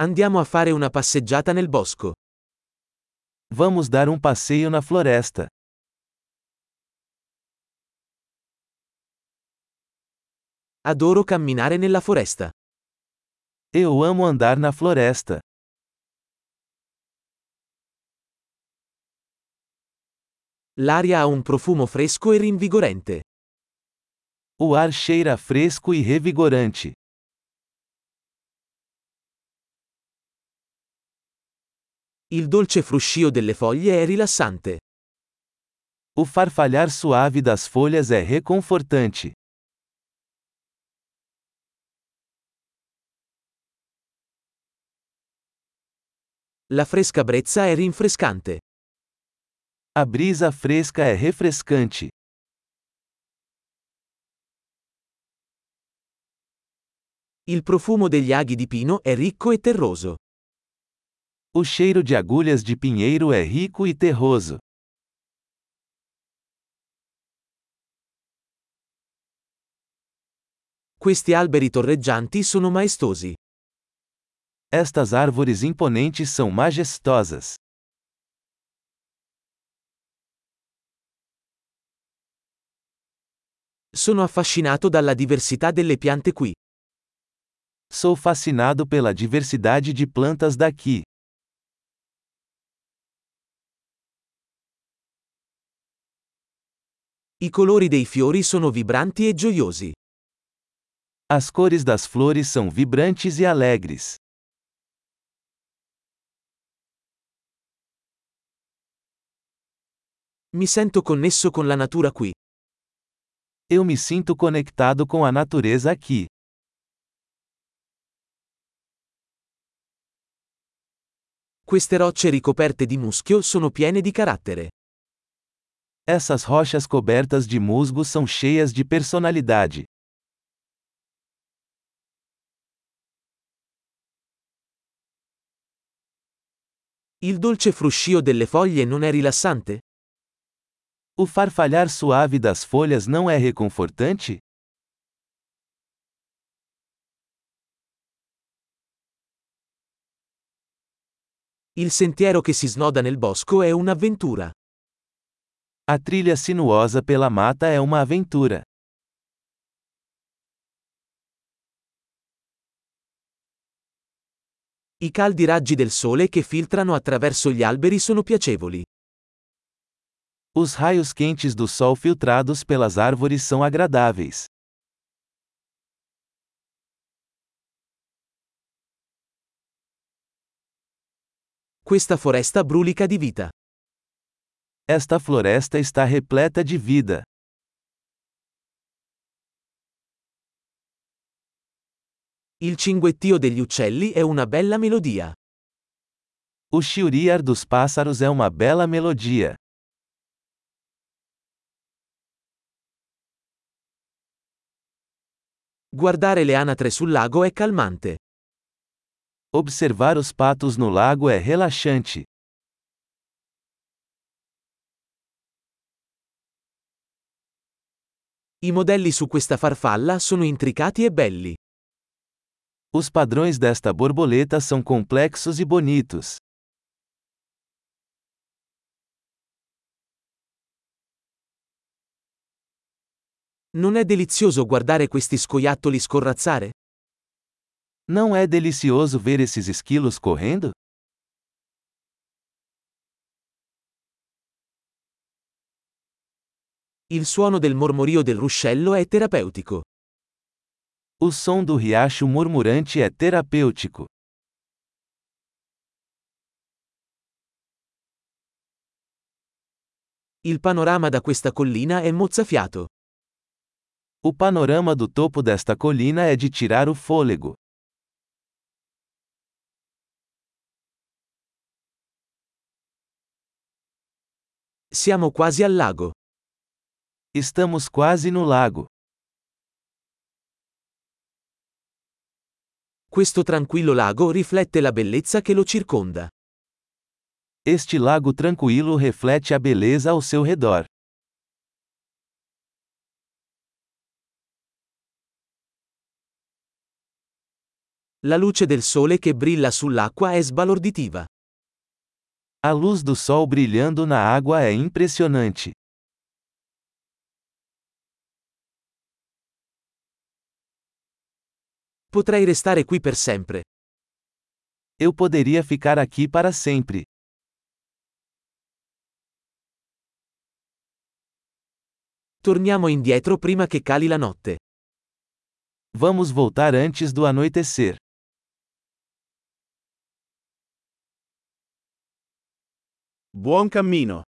Andiamo a fare una passeggiata nel bosco. Vamos dar um passeio na floresta. Adoro camminare nella foresta. Eu amo andar na floresta. L'aria ha un profumo fresco e rinvigorente. O ar cheira fresco e revigorante. Il dolce fruscio delle foglie è rilassante. O farfalhar suave das folhas é reconfortante. La fresca brezza è rinfrescante. A brisa fresca é refrescante. Il profumo degli aghi di pino è ricco e terroso. O cheiro de agulhas de pinheiro é rico e terroso. Questi alberi torreggianti sono maestosi. Estas árvores imponentes são majestosas. Sono affascinato dalla diversità delle piante qui. Sou fascinado pela diversidade de plantas daqui. I colori dei fiori sono vibranti e gioiosi. As cores das flores são vibrantes e alegres. Mi sento connesso con la natura qui. Eu me sinto conectado com a natureza aqui. Queste rocce ricoperte di muschio sono piene di carattere. Essas rochas cobertas de musgo são cheias de personalidade. Il dolce fruscio delle foglie non è rilassante? O farfalhar suave das folhas não é reconfortante? Il sentiero che si snoda nel bosco è un'avventura. A trilha sinuosa pela mata é uma aventura. I caldi raggi del sole che filtrano attraverso gli alberi sono piacevoli. Os raios quentes do sol filtrados pelas árvores são agradáveis. Questa foresta brulica di vita. Esta floresta está repleta de vida. Il cinguettio degli uccelli è una bella melodia. O chiriar dos pássaros é uma bela melodia. Guardare le anatre sul lago è calmante. Observar os patos no lago é relaxante. I modelli su questa farfalla sono intricati e belli. Os padrões desta borboleta são complexos e bonitos. Non è delizioso guardare questi scoiattoli scorrazzare? Não é delicioso ver esses esquilos correndo? Il suono del mormorio del ruscello è terapeutico. O som do riacho murmurante é terapêutico. Il panorama da questa collina è mozzafiato. O panorama do topo desta colina é de tirar o fôlego. Siamo quasi al lago. Estamos quase no lago. Questo tranquillo lago riflette la bellezza che lo circonda. Este lago tranquilo reflete a beleza ao seu redor. La luce del sole che brilla sull'acqua è sbalorditiva. A luz do sol brilhando na água é impressionante. Potrei restare qui per sempre. Eu poderia ficar aqui para sempre. Torniamo indietro prima che cali la notte. Vamos voltar antes do anoitecer. Buon cammino!